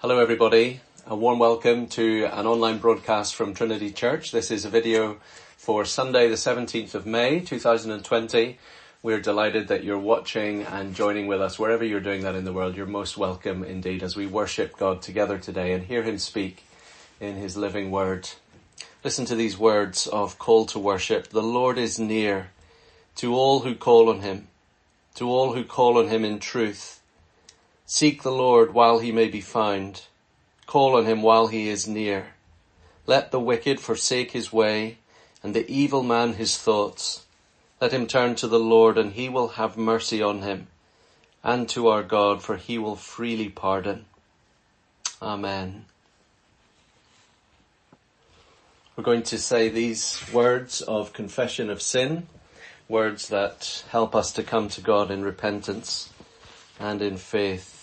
Hello everybody. A warm welcome to an online broadcast from Trinity Church. This is a video for Sunday the 17th of May 2020. We're delighted that you're watching and joining with us wherever you're doing that in the world. You're most welcome indeed as we worship God together today and hear Him speak in His living word. Listen to these words of call to worship. The Lord is near to all who call on Him, to all who call on Him in truth. Seek the Lord while he may be found. Call on him while he is near. Let the wicked forsake his way and the evil man his thoughts. Let him turn to the Lord and he will have mercy on him and to our God for he will freely pardon. Amen. We're going to say these words of confession of sin, words that help us to come to God in repentance and in faith.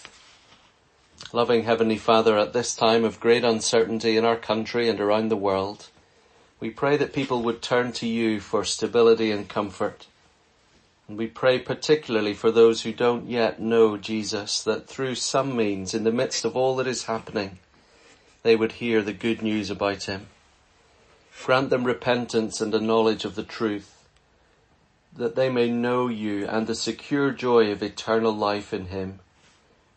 Loving Heavenly Father, at this time of great uncertainty in our country and around the world, we pray that people would turn to you for stability and comfort. And we pray particularly for those who don't yet know Jesus, that through some means, in the midst of all that is happening, they would hear the good news about Him. Grant them repentance and a knowledge of the truth, that they may know you and the secure joy of eternal life in Him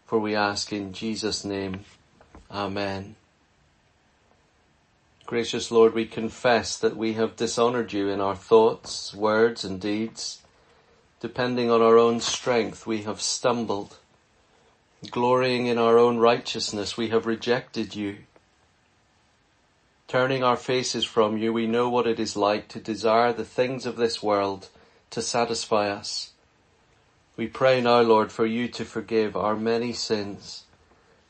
for we ask in Jesus' name. Amen. Gracious Lord, we confess that we have dishonored you in our thoughts, words and deeds. Depending on our own strength, we have stumbled. Glorying in our own righteousness, we have rejected you. Turning our faces from you, we know what it is like to desire the things of this world to satisfy us. We pray now, Lord, for you to forgive our many sins,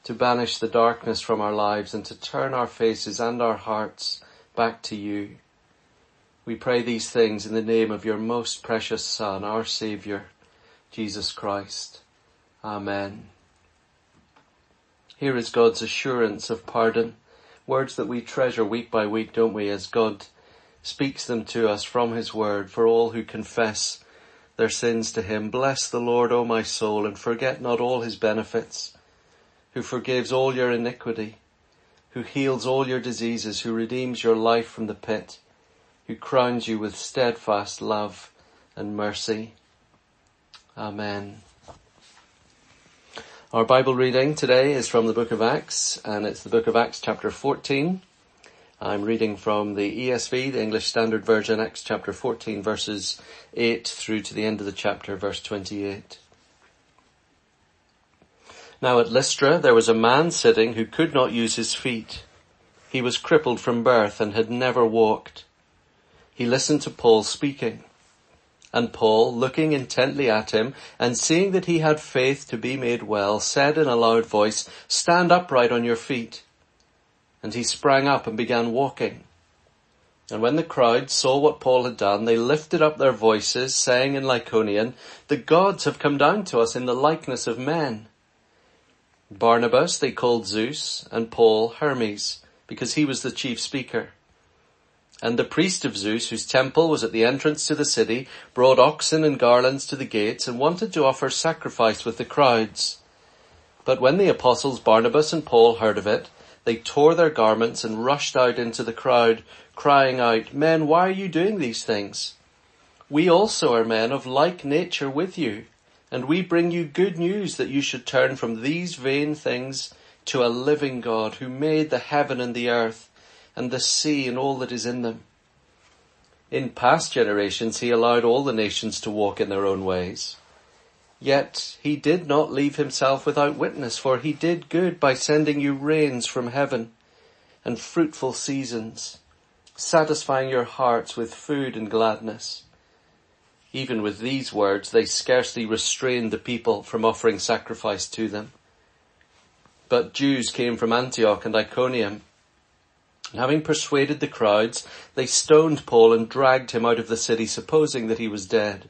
to banish the darkness from our lives and to turn our faces and our hearts back to you. We pray these things in the name of your most precious Son, our Saviour, Jesus Christ. Amen. Here is God's assurance of pardon, words that we treasure week by week, don't we, as God speaks them to us from His Word for all who confess their sins to him. Bless the Lord, O my soul, and forget not all his benefits, who forgives all your iniquity, who heals all your diseases, who redeems your life from the pit, who crowns you with steadfast love and mercy. Amen. Our Bible reading today is from the book of Acts, and it's the book of Acts chapter 14. I'm reading from the ESV, the English Standard Version, Acts chapter 14 verses 8 through to the end of the chapter, verse 28. Now at Lystra there was a man sitting who could not use his feet. He was crippled from birth and had never walked. He listened to Paul speaking. And Paul, looking intently at him and seeing that he had faith to be made well, said in a loud voice, Stand upright on your feet. And he sprang up and began walking. And when the crowd saw what Paul had done, they lifted up their voices, saying in Lycaonian, The gods have come down to us in the likeness of men. Barnabas they called Zeus, and Paul Hermes, because he was the chief speaker. And the priest of Zeus, whose temple was at the entrance to the city, brought oxen and garlands to the gates and wanted to offer sacrifice with the crowds. But when the apostles Barnabas and Paul heard of it, they tore their garments and rushed out into the crowd, crying out, Men, why are you doing these things? We also are men of like nature with you, and we bring you good news that you should turn from these vain things to a living God who made the heaven and the earth and the sea and all that is in them. In past generations he allowed all the nations to walk in their own ways. Yet he did not leave himself without witness, for he did good by sending you rains from heaven and fruitful seasons, satisfying your hearts with food and gladness. Even with these words, they scarcely restrained the people from offering sacrifice to them. But Jews came from Antioch and Iconium, and having persuaded the crowds, they stoned Paul and dragged him out of the city, supposing that he was dead.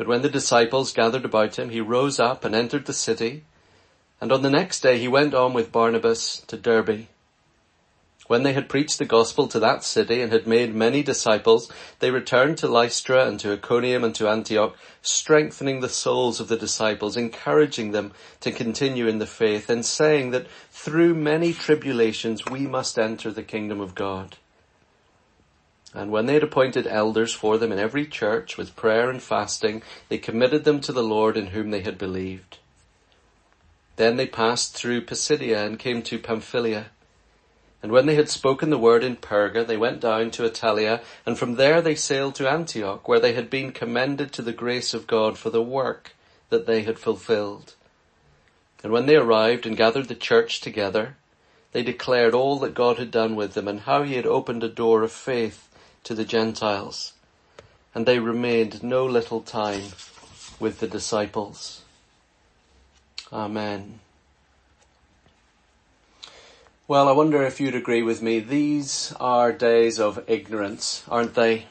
But when the disciples gathered about him, he rose up and entered the city, and on the next day he went on with Barnabas to Derbe. When they had preached the gospel to that city and had made many disciples, they returned to Lystra and to Iconium and to Antioch, strengthening the souls of the disciples, encouraging them to continue in the faith and saying that through many tribulations we must enter the kingdom of God. And when they had appointed elders for them in every church with prayer and fasting, they committed them to the Lord in whom they had believed. Then they passed through Pisidia and came to Pamphylia and when they had spoken the word in Perga, they went down to Attalia, and from there they sailed to Antioch, where they had been commended to the grace of God for the work that they had fulfilled. And when they arrived and gathered the church together, they declared all that God had done with them and how he had opened a door of faith to the Gentiles. And they remained no little time with the disciples. Amen. Well, I wonder if you'd agree with me. These are days of ignorance, aren't they?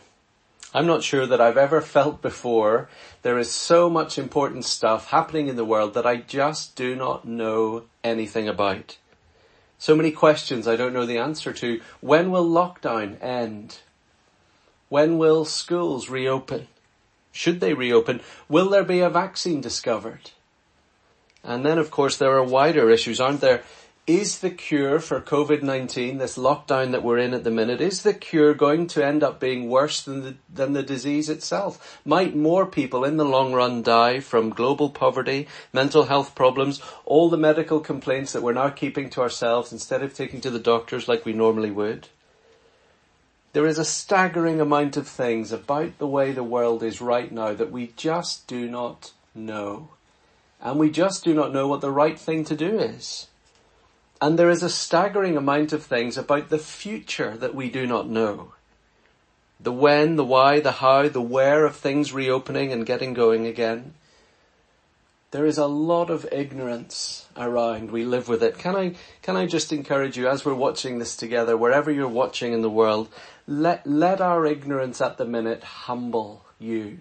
I'm not sure that I've ever felt before there is so much important stuff happening in the world that I just do not know anything about. So many questions I don't know the answer to. When will lockdown end? When will schools reopen? Should they reopen? Will there be a vaccine discovered? And then of course there are wider issues, aren't there? is the cure for COVID-19, this lockdown that we're in at the minute, is the cure going to end up being worse than the, than the disease itself? Might more people in the long run die from global poverty, mental health problems, all the medical complaints that we're now keeping to ourselves instead of taking to the doctors like we normally would? There is a staggering amount of things about the way the world is right now that we just do not know. And we just do not know what the right thing to do is. And there is a staggering amount of things about the future that we do not know. The when, the why, the how, the where of things reopening and getting going again. There is a lot of ignorance around. We live with it. Can I, can I just encourage you as we're watching this together, wherever you're watching in the world, let, let our ignorance at the minute humble you.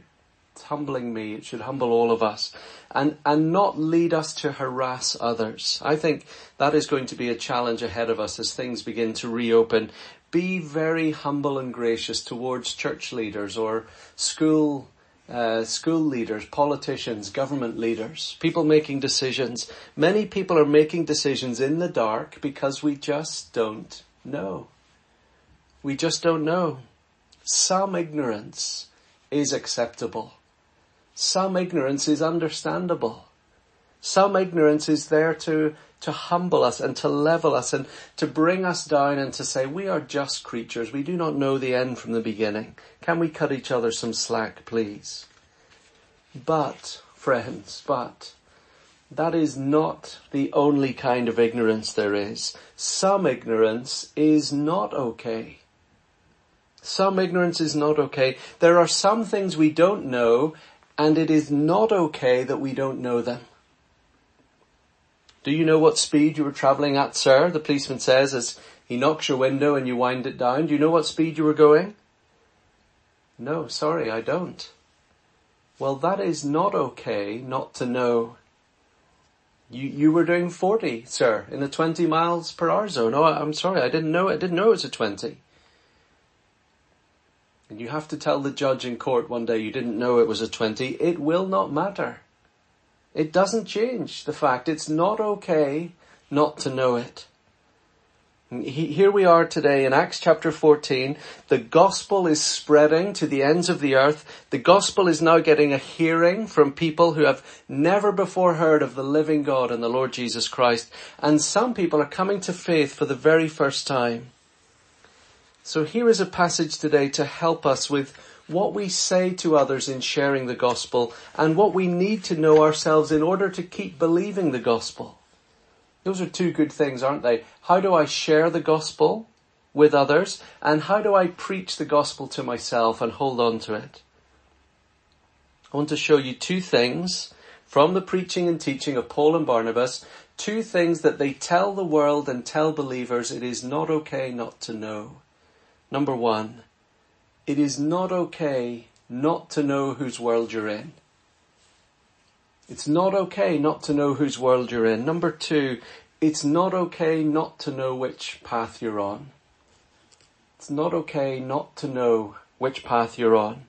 It's humbling me. It should humble all of us and, and not lead us to harass others. I think that is going to be a challenge ahead of us as things begin to reopen. Be very humble and gracious towards church leaders or school uh, school leaders, politicians, government leaders, people making decisions. Many people are making decisions in the dark because we just don't know. We just don't know. Some ignorance is acceptable. Some ignorance is understandable. Some ignorance is there to, to humble us and to level us and to bring us down and to say, we are just creatures. We do not know the end from the beginning. Can we cut each other some slack, please? But, friends, but, that is not the only kind of ignorance there is. Some ignorance is not okay. Some ignorance is not okay. There are some things we don't know and it is not okay that we don't know them. Do you know what speed you were travelling at, sir? The policeman says as he knocks your window and you wind it down. Do you know what speed you were going? No, sorry, I don't. Well, that is not okay not to know. You, you were doing 40, sir, in the 20 miles per hour zone. Oh, I'm sorry, I didn't know, I didn't know it was a 20 and you have to tell the judge in court one day you didn't know it was a 20, it will not matter. It doesn't change the fact it's not okay not to know it. Here we are today in Acts chapter 14. The gospel is spreading to the ends of the earth. The gospel is now getting a hearing from people who have never before heard of the living God and the Lord Jesus Christ. And some people are coming to faith for the very first time. So here is a passage today to help us with what we say to others in sharing the gospel and what we need to know ourselves in order to keep believing the gospel. Those are two good things, aren't they? How do I share the gospel with others and how do I preach the gospel to myself and hold on to it? I want to show you two things from the preaching and teaching of Paul and Barnabas, two things that they tell the world and tell believers it is not okay not to know. Number one, it is not okay not to know whose world you're in. It's not okay not to know whose world you're in. Number two, it's not okay not to know which path you're on. It's not okay not to know which path you're on.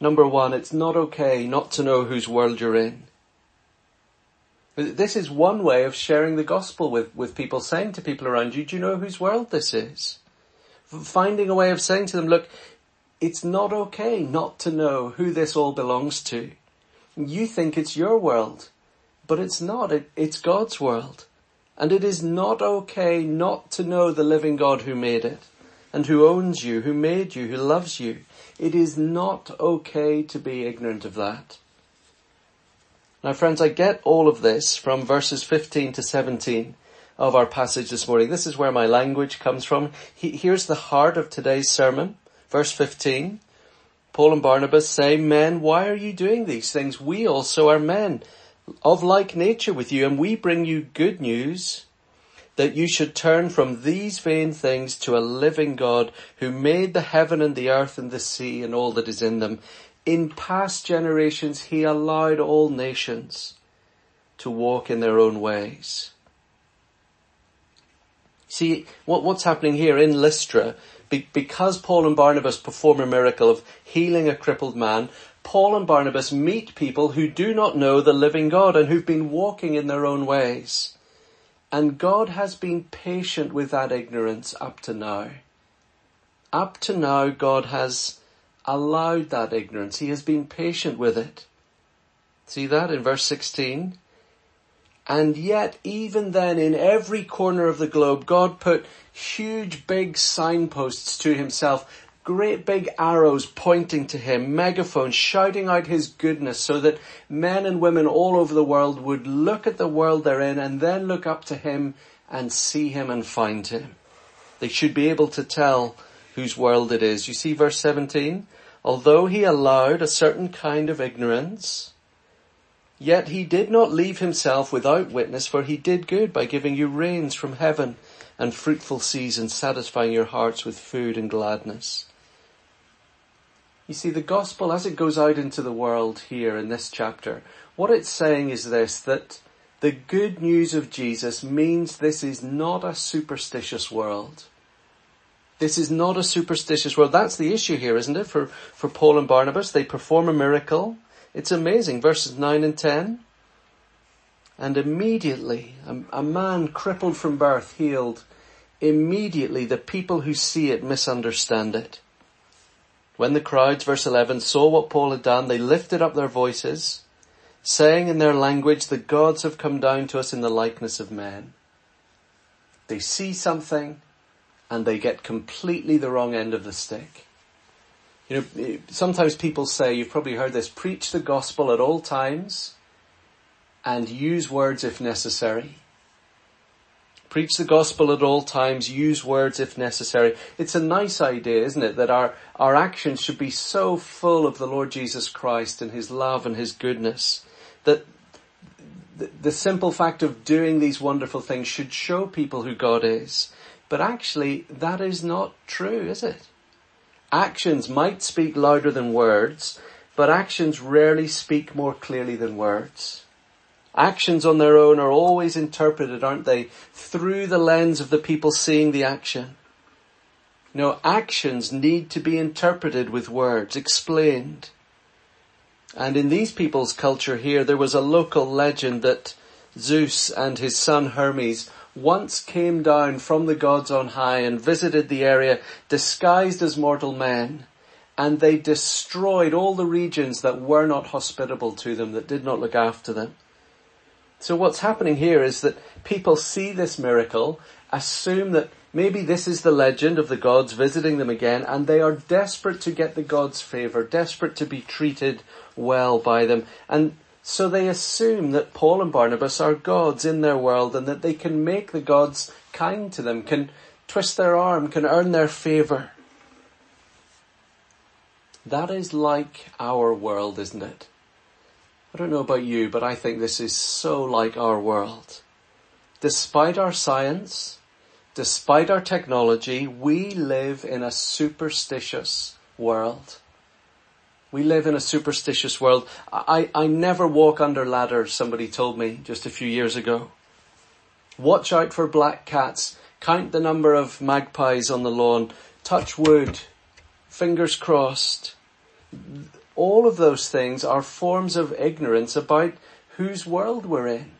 Number one, it's not okay not to know whose world you're in. This is one way of sharing the gospel with, with people, saying to people around you, do you know whose world this is? Finding a way of saying to them, look, it's not okay not to know who this all belongs to. You think it's your world, but it's not. It, it's God's world. And it is not okay not to know the living God who made it and who owns you, who made you, who loves you. It is not okay to be ignorant of that. Now friends, I get all of this from verses 15 to 17 of our passage this morning. This is where my language comes from. here's the heart of today's sermon. Verse 15. Paul and Barnabas say, men, why are you doing these things? We also are men of like nature with you and we bring you good news that you should turn from these vain things to a living God who made the heaven and the earth and the sea and all that is in them in past generations, he allowed all nations to walk in their own ways. See, what, what's happening here in Lystra, be, because Paul and Barnabas perform a miracle of healing a crippled man, Paul and Barnabas meet people who do not know the living God and who've been walking in their own ways. And God has been patient with that ignorance up to now. Up to now, God has allowed that ignorance. He has been patient with it. See that in verse 16? And yet, even then, in every corner of the globe, God put huge big signposts to himself, great big arrows pointing to him, megaphones shouting out his goodness so that men and women all over the world would look at the world they're in and then look up to him and see him and find him. They should be able to tell whose world it is. You see verse 17? Although he allowed a certain kind of ignorance, yet he did not leave himself without witness, for he did good by giving you rains from heaven and fruitful seasons, satisfying your hearts with food and gladness. You see, the gospel as it goes out into the world here in this chapter, what it's saying is this, that the good news of Jesus means this is not a superstitious world. This is not a superstitious world. That's the issue here, isn't it? For, for Paul and Barnabas, they perform a miracle. It's amazing. Verses 9 and 10. And immediately, a, a man crippled from birth, healed. Immediately, the people who see it misunderstand it. When the crowds, verse 11, saw what Paul had done, they lifted up their voices, saying in their language, the gods have come down to us in the likeness of men. They see something, and they get completely the wrong end of the stick. You know, eh, sometimes people say, you've probably heard this, preach the gospel at all times and use words if necessary. Preach the gospel at all times, use words if necessary. It's a nice idea, isn't it, that our, our actions should be so full of the Lord Jesus Christ and His love and His goodness that the, the simple fact of doing these wonderful things should show people who God is. But actually, that is not true, is it? Actions might speak louder than words, but actions rarely speak more clearly than words. Actions on their own are always interpreted, aren't they, through the lens of the people seeing the action. No, actions need to be interpreted with words, explained. And in these people's culture here, there was a local legend that Zeus and his son Hermes once came down from the gods on high and visited the area disguised as mortal men and they destroyed all the regions that were not hospitable to them, that did not look after them. So what's happening here is that people see this miracle, assume that maybe this is the legend of the gods visiting them again, and they are desperate to get the gods' favor, desperate to be treated well by them. And so they assume that Paul and Barnabas are gods in their world and that they can make the gods kind to them, can twist their arm, can earn their favor. That is like our world, isn't it? I don't know about you, but I think this is so like our world. Despite our science, despite our technology, we live in a superstitious world. We live in a superstitious world. I, I never walk under ladders, somebody told me just a few years ago. Watch out for black cats. count the number of magpies on the lawn, touch wood, fingers crossed. All of those things are forms of ignorance about whose world we're in.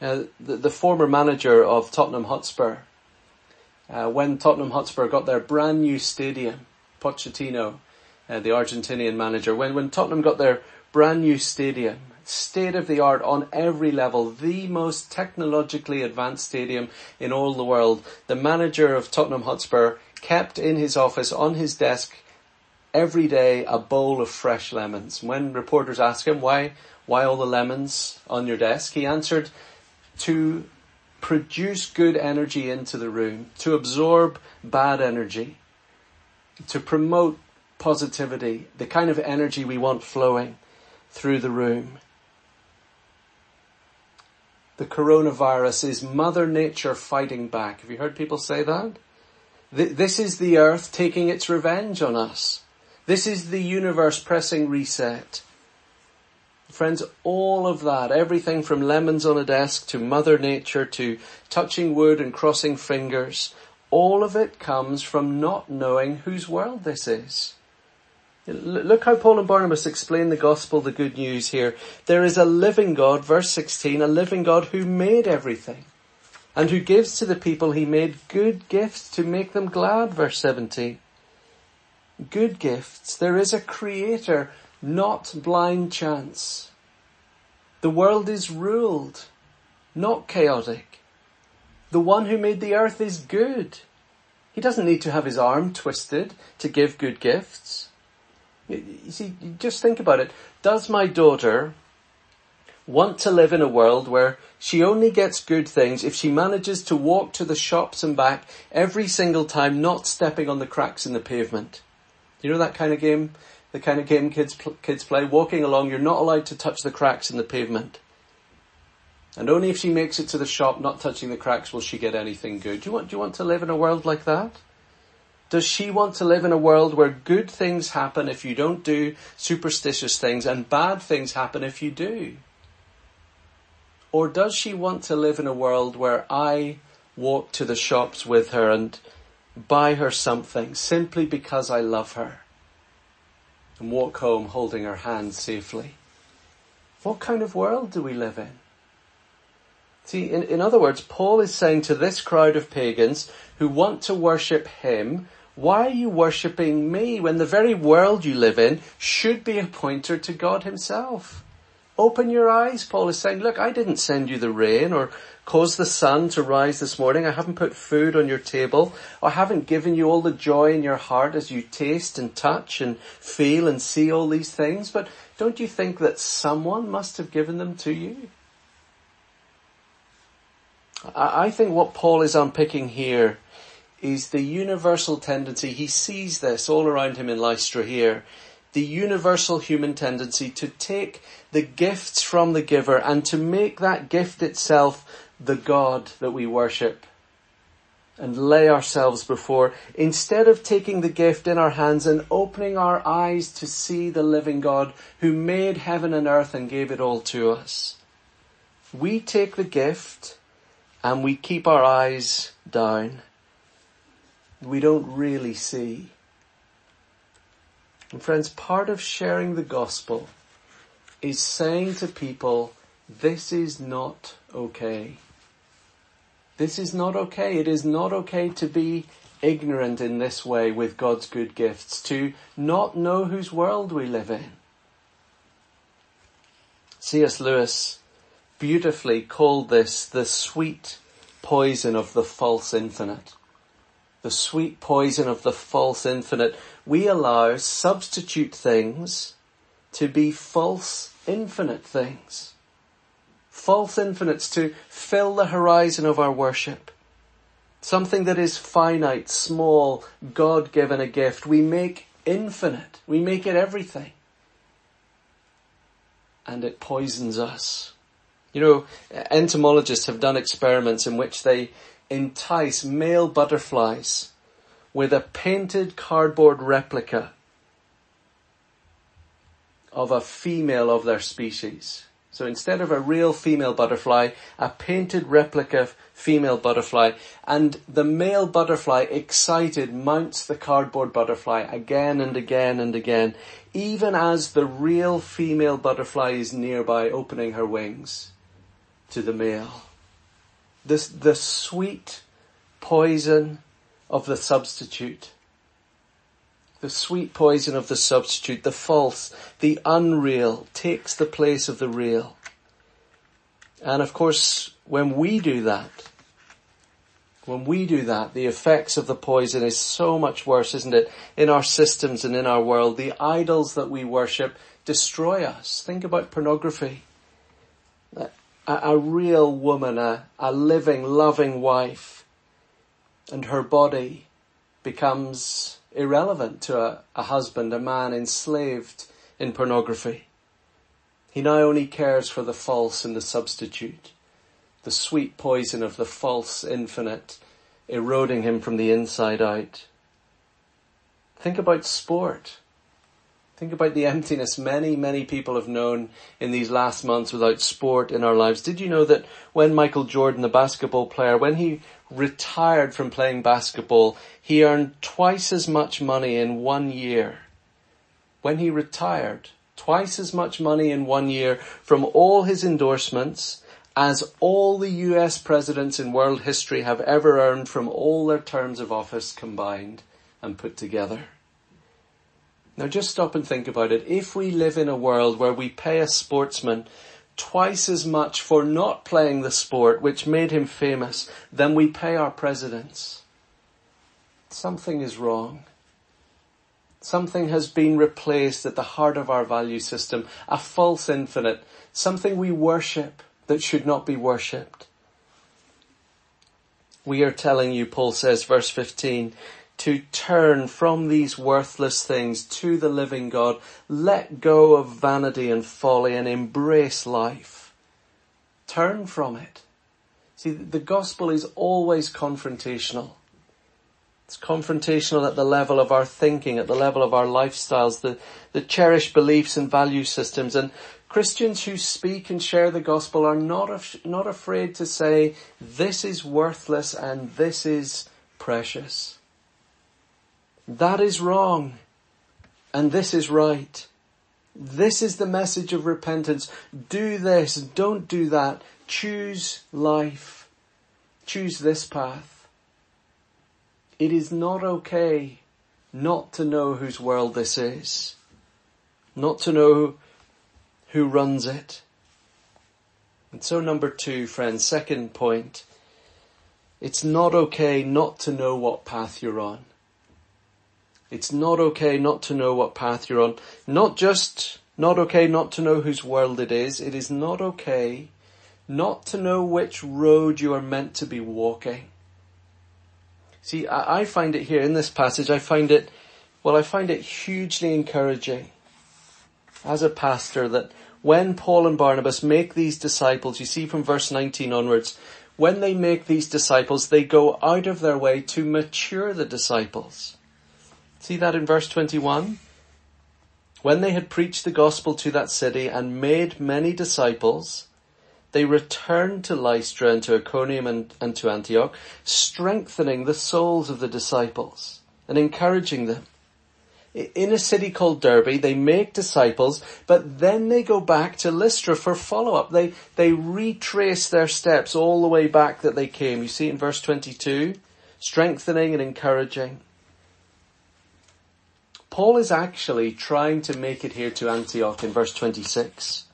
Uh, the, the, former manager of Tottenham Hotspur, uh, when Tottenham Hotspur got their brand new stadium, Pochettino, uh, the Argentinian manager, when, when Tottenham got their brand new stadium, state of the art on every level, the most technologically advanced stadium in all the world. The manager of Tottenham Hotspur kept in his office on his desk every day a bowl of fresh lemons. When reporters asked him why, why all the lemons on your desk, he answered to produce good energy into the room, to absorb bad energy, to promote positivity, the kind of energy we want flowing through the room. The coronavirus is Mother Nature fighting back. Have you heard people say that? This is the earth taking its revenge on us. This is the universe pressing reset. Friends, all of that, everything from lemons on a desk to Mother Nature to touching wood and crossing fingers, all of it comes from not knowing whose world this is. Look how Paul and Barnabas explain the gospel, the good news here. There is a living God, verse 16, a living God who made everything and who gives to the people he made good gifts to make them glad, verse 17. Good gifts. There is a creator, not blind chance. The world is ruled, not chaotic. The one who made the earth is good. He doesn't need to have his arm twisted to give good gifts. You see, just think about it. Does my daughter want to live in a world where she only gets good things if she manages to walk to the shops and back every single time, not stepping on the cracks in the pavement? You know that kind of game? The kind of game kids, kids play? Walking along, you're not allowed to touch the cracks in the pavement. And only if she makes it to the shop, not touching the cracks, will she get anything good. Do you want, do you want to live in a world like that? Does she want to live in a world where good things happen if you don't do superstitious things and bad things happen if you do? Or does she want to live in a world where I walk to the shops with her and buy her something simply because I love her and walk home holding her hand safely? What kind of world do we live in? See, in, in other words, Paul is saying to this crowd of pagans who want to worship him why are you worshipping me when the very world you live in should be a pointer to God himself? Open your eyes, Paul is saying. Look, I didn't send you the rain or cause the sun to rise this morning. I haven't put food on your table. I haven't given you all the joy in your heart as you taste and touch and feel and see all these things. But don't you think that someone must have given them to you? I think what Paul is unpicking here is the universal tendency, he sees this all around him in Lystra here, the universal human tendency to take the gifts from the giver and to make that gift itself the God that we worship and lay ourselves before, instead of taking the gift in our hands and opening our eyes to see the living God who made heaven and earth and gave it all to us. We take the gift and we keep our eyes down we don't really see. And friends, part of sharing the gospel is saying to people, this is not okay. This is not okay. It is not okay to be ignorant in this way with God's good gifts, to not know whose world we live in. C.S. Lewis beautifully called this the sweet poison of the false infinite the sweet poison of the false infinite, we allow substitute things to be false infinite things. False infinites to fill the horizon of our worship. Something that is finite, small, God-given a gift. We make infinite. We make it everything. And it poisons us. You know, entomologists have done experiments in which they entice male butterflies with a painted cardboard replica of a female of their species. So instead of a real female butterfly, a painted replica female butterfly, and the male butterfly, excited, mounts the cardboard butterfly again and again and again, even as the real female butterfly is nearby opening her wings to the male. This, the sweet poison of the substitute. The sweet poison of the substitute, the false, the unreal takes the place of the real. And of course, when we do that, when we do that, the effects of the poison is so much worse, isn't it? In our systems and in our world, the idols that we worship destroy us. Think about pornography. A, a real woman, a, a living, loving wife, and her body becomes irrelevant to a, a husband, a man enslaved in pornography. He now only cares for the false and the substitute the sweet poison of the false infinite eroding him from the inside out. Think about sport. Think about the emptiness many, many people have known in these last months without sport in our lives. Did you know that when Michael Jordan, the basketball player, when he retired from playing basketball, he earned twice as much money in one year. When he retired, twice as much money in one year from all his endorsements as all the US presidents in world history have ever earned from all their terms of office combined and put together. Now just stop and think about it. If we live in a world where we pay a sportsman twice as much for not playing the sport which made him famous than we pay our presidents, something is wrong. Something has been replaced at the heart of our value system, a false infinite, something we worship that should not be worshipped. We are telling you, Paul says, verse 15, to turn from these worthless things to the living God. Let go of vanity and folly and embrace life. Turn from it. See, the gospel is always confrontational. It's confrontational at the level of our thinking, at the level of our lifestyles, the, the cherished beliefs and value systems. And Christians who speak and share the gospel are not, af- not afraid to say, this is worthless and this is precious. That is wrong and this is right. This is the message of repentance. Do this, don't do that. Choose life. Choose this path. It is not okay not to know whose world this is. Not to know who runs it. And so number two, friends, second point, it's not okay not to know what path you're on. It's not okay not to know what path you're on. Not just not okay not to know whose world it is. It is not okay not to know which road you are meant to be walking. See, I, find it here in this passage, I find it, well, I find it hugely encouraging as a pastor that when Paul and Barnabas make these disciples, you see from verse 19 onwards, when they make these disciples, they go out of their way to mature the disciples. See that in verse 21? When they had preached the gospel to that city and made many disciples, they returned to Lystra and to Iconium and, and to Antioch, strengthening the souls of the disciples and encouraging them in a city called Derbe, they make disciples, but then they go back to Lystra for follow-up. They, they retrace their steps all the way back that they came. You see in verse 22, strengthening and encouraging. Paul is actually trying to make it here to Antioch in verse 26.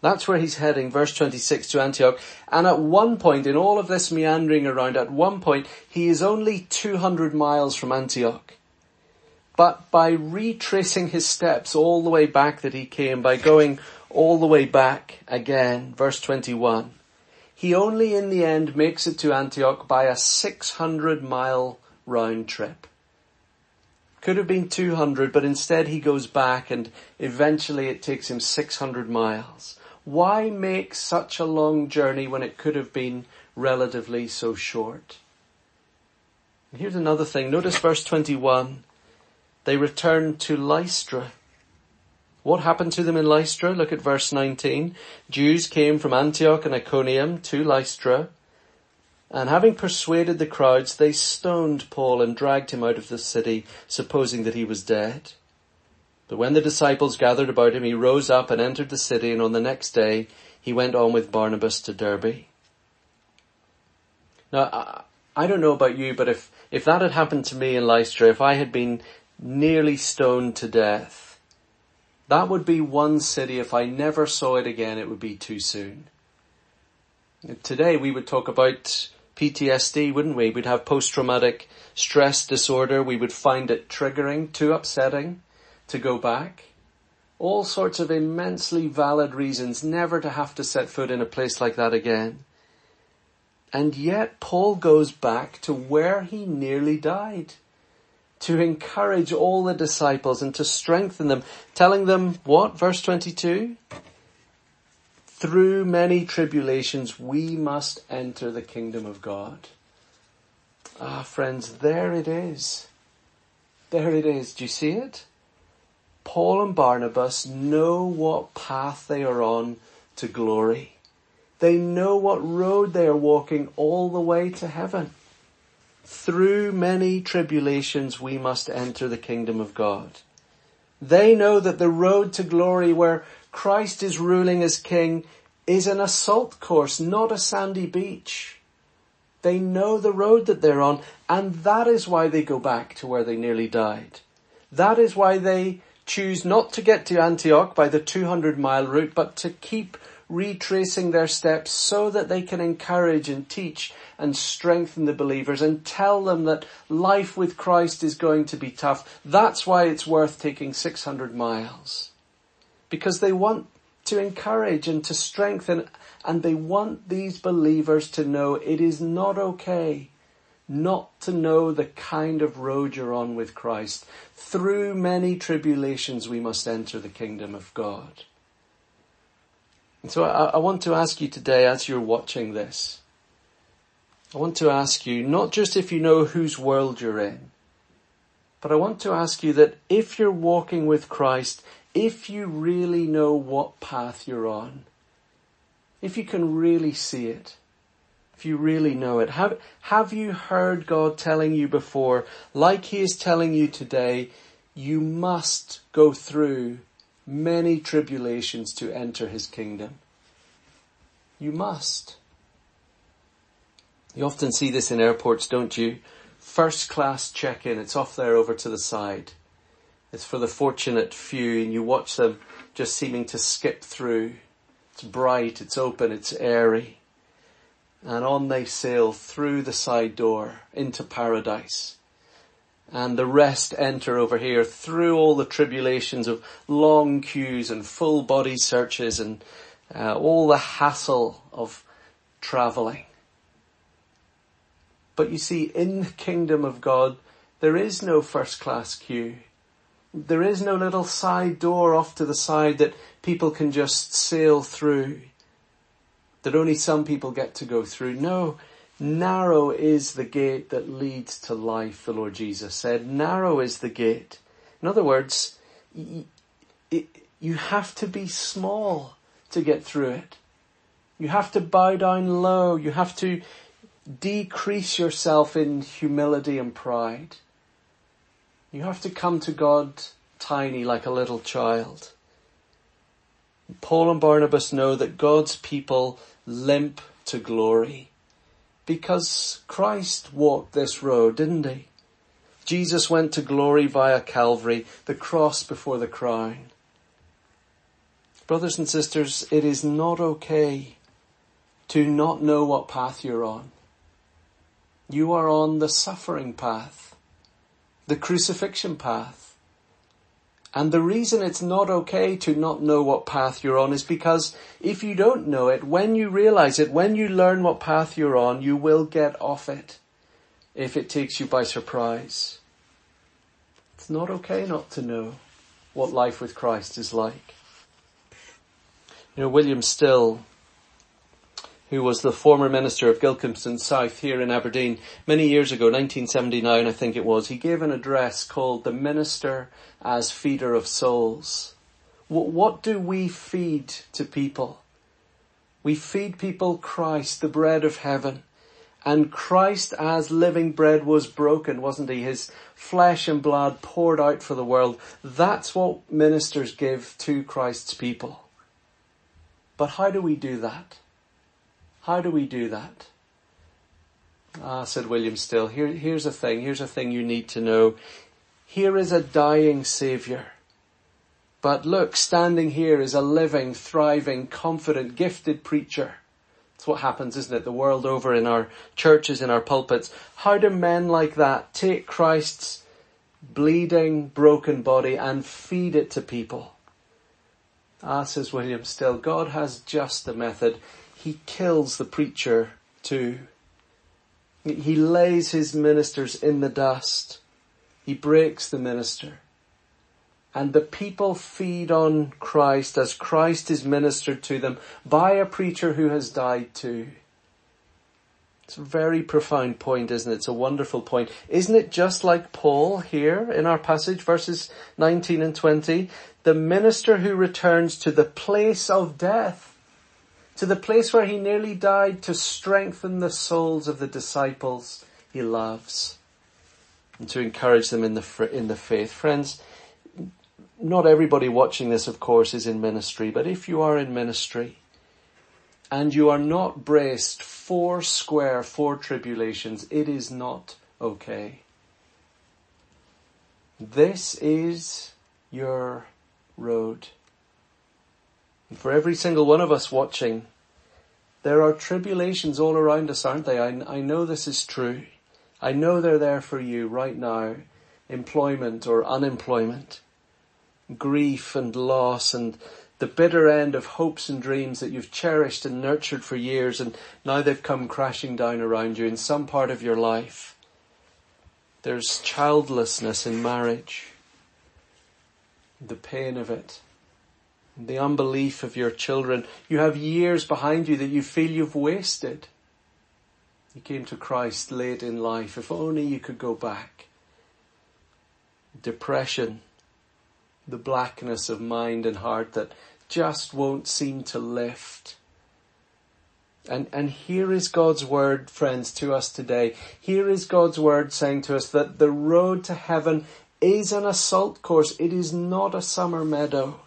That's where he's heading, verse 26 to Antioch. And at one point, in all of this meandering around, at one point, he is only 200 miles from Antioch. But by retracing his steps all the way back that he came, by going all the way back again, verse 21, he only in the end makes it to Antioch by a 600 mile round trip. Could have been 200, but instead he goes back and eventually it takes him 600 miles. Why make such a long journey when it could have been relatively so short? And here's another thing. Notice verse 21. They returned to Lystra. What happened to them in Lystra? Look at verse 19. Jews came from Antioch and Iconium to Lystra, and having persuaded the crowds, they stoned Paul and dragged him out of the city, supposing that he was dead. But when the disciples gathered about him, he rose up and entered the city, and on the next day he went on with Barnabas to Derbe. Now, I don't know about you, but if, if that had happened to me in Lystra, if I had been nearly stoned to death, that would be one city, if I never saw it again, it would be too soon. Today we would talk about PTSD, wouldn't we? We'd have post-traumatic stress disorder. We would find it triggering, too upsetting to go back. All sorts of immensely valid reasons never to have to set foot in a place like that again. And yet Paul goes back to where he nearly died to encourage all the disciples and to strengthen them, telling them what? Verse 22? Through many tribulations we must enter the kingdom of God. Ah, friends, there it is. There it is. Do you see it? Paul and Barnabas know what path they are on to glory. They know what road they are walking all the way to heaven. Through many tribulations we must enter the kingdom of God. They know that the road to glory where Christ is ruling as king is an assault course, not a sandy beach. They know the road that they're on and that is why they go back to where they nearly died. That is why they choose not to get to Antioch by the 200 mile route, but to keep retracing their steps so that they can encourage and teach and strengthen the believers and tell them that life with Christ is going to be tough. That's why it's worth taking 600 miles. Because they want to encourage and to strengthen and they want these believers to know it is not okay not to know the kind of road you're on with Christ. Through many tribulations we must enter the kingdom of God. And so I, I want to ask you today as you're watching this, I want to ask you not just if you know whose world you're in, but I want to ask you that if you're walking with Christ, if you really know what path you're on, if you can really see it, if you really know it, have, have you heard God telling you before, like He is telling you today, you must go through many tribulations to enter his kingdom. You must. You often see this in airports, don't you? First class check-in, it's off there over to the side. It's for the fortunate few and you watch them just seeming to skip through. It's bright, it's open, it's airy. And on they sail through the side door into paradise and the rest enter over here through all the tribulations of long queues and full body searches and uh, all the hassle of traveling. But you see, in the kingdom of God, there is no first class queue. There is no little side door off to the side that people can just sail through. That only some people get to go through. No, Narrow is the gate that leads to life, the Lord Jesus said. Narrow is the gate. In other words, you have to be small to get through it. You have to bow down low. You have to decrease yourself in humility and pride. You have to come to God tiny like a little child. Paul and Barnabas know that God's people limp to glory. Because Christ walked this road, didn't he? Jesus went to glory via Calvary, the cross before the crown. Brothers and sisters, it is not okay to not know what path you're on. You are on the suffering path, the crucifixion path. And the reason it's not okay to not know what path you're on is because if you don't know it, when you realize it, when you learn what path you're on, you will get off it if it takes you by surprise. It's not okay not to know what life with Christ is like. You know, William Still who was the former minister of Gilcomston South here in Aberdeen many years ago, 1979 I think it was, he gave an address called The Minister as Feeder of Souls. What do we feed to people? We feed people Christ, the bread of heaven. And Christ as living bread was broken, wasn't he? His flesh and blood poured out for the world. That's what ministers give to Christ's people. But how do we do that? How do we do that? Ah, said William Still, here, here's a thing, here's a thing you need to know. Here is a dying Saviour. But look, standing here is a living, thriving, confident, gifted preacher. That's what happens, isn't it? The world over in our churches, in our pulpits. How do men like that take Christ's bleeding, broken body and feed it to people? Ah, says William Still, God has just the method. He kills the preacher too. He lays his ministers in the dust. He breaks the minister. And the people feed on Christ as Christ is ministered to them by a preacher who has died too. It's a very profound point, isn't it? It's a wonderful point. Isn't it just like Paul here in our passage, verses 19 and 20? The minister who returns to the place of death to the place where he nearly died to strengthen the souls of the disciples he loves and to encourage them in the, in the faith. Friends, not everybody watching this, of course, is in ministry, but if you are in ministry and you are not braced four square for tribulations, it is not okay. This is your road. And for every single one of us watching, there are tribulations all around us, aren't they? I, I know this is true. I know they're there for you right now. Employment or unemployment. Grief and loss and the bitter end of hopes and dreams that you've cherished and nurtured for years and now they've come crashing down around you in some part of your life. There's childlessness in marriage. The pain of it the unbelief of your children. You have years behind you that you feel you've wasted. You came to Christ late in life. If only you could go back. Depression, the blackness of mind and heart that just won't seem to lift. And, and here is God's word, friends, to us today. Here is God's word saying to us that the road to heaven is an assault course. It is not a summer meadow.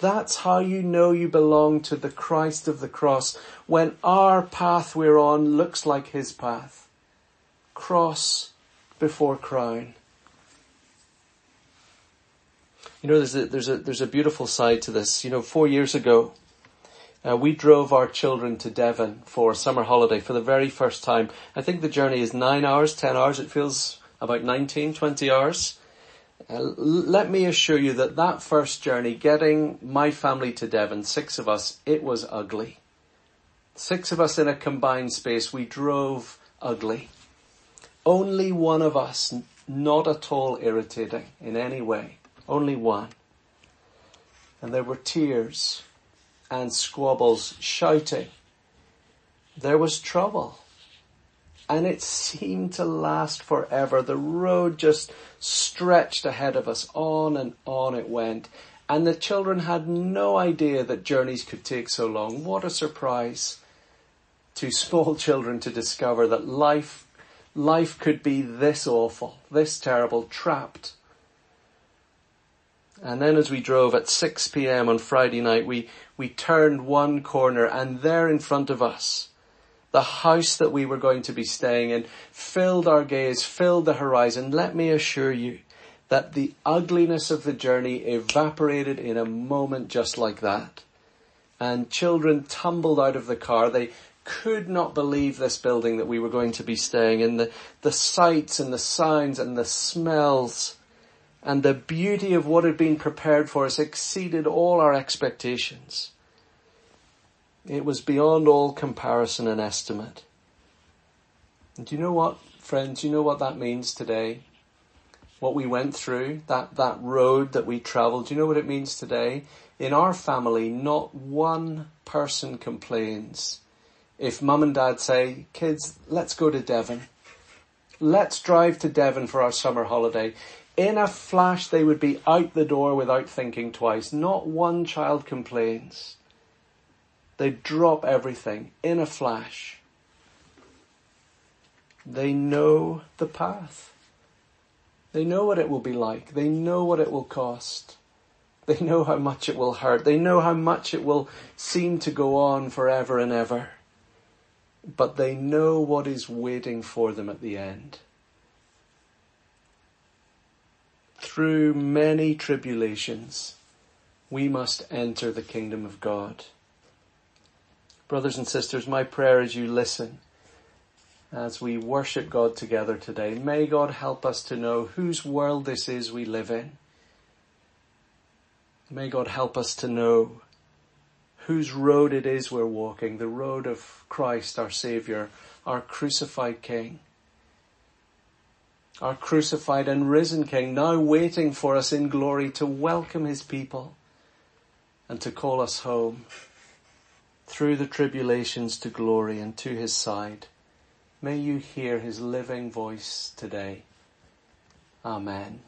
That's how you know you belong to the Christ of the cross when our path we're on looks like his path. Cross before crown. You know, there's a, there's a, there's a beautiful side to this. You know, four years ago, uh, we drove our children to Devon for a summer holiday for the very first time. I think the journey is nine hours, ten hours. It feels about 19, 20 hours. Uh, let me assure you that that first journey, getting my family to Devon, six of us, it was ugly. Six of us in a combined space, we drove ugly. Only one of us not at all irritating in any way. Only one. And there were tears and squabbles, shouting. There was trouble and it seemed to last forever. The road just stretched ahead of us. On and on it went. And the children had no idea that journeys could take so long. What a surprise to small children to discover that life, life could be this awful, this terrible, trapped. And then as we drove at 6 p.m. on Friday night, we, we turned one corner and there in front of us, the house that we were going to be staying in filled our gaze, filled the horizon. Let me assure you that the ugliness of the journey evaporated in a moment just like that. And children tumbled out of the car. They could not believe this building that we were going to be staying in. The, the sights and the sounds and the smells and the beauty of what had been prepared for us exceeded all our expectations. It was beyond all comparison and estimate. And do you know what, friends? Do you know what that means today? What we went through, that, that road that we traveled, do you know what it means today? In our family, not one person complains if mum and dad say, kids, let's go to Devon. Let's drive to Devon for our summer holiday. In a flash, they would be out the door without thinking twice. Not one child complains. They drop everything in a flash. They know the path. They know what it will be like. They know what it will cost. They know how much it will hurt. They know how much it will seem to go on forever and ever. But they know what is waiting for them at the end. Through many tribulations, we must enter the kingdom of God. Brothers and sisters, my prayer as you listen as we worship God together today. May God help us to know whose world this is we live in. May God help us to know whose road it is we're walking, the road of Christ, our Saviour, our crucified King. Our crucified and risen King, now waiting for us in glory to welcome His people and to call us home through the tribulations to glory and to His side. May you hear his living voice today. Amen.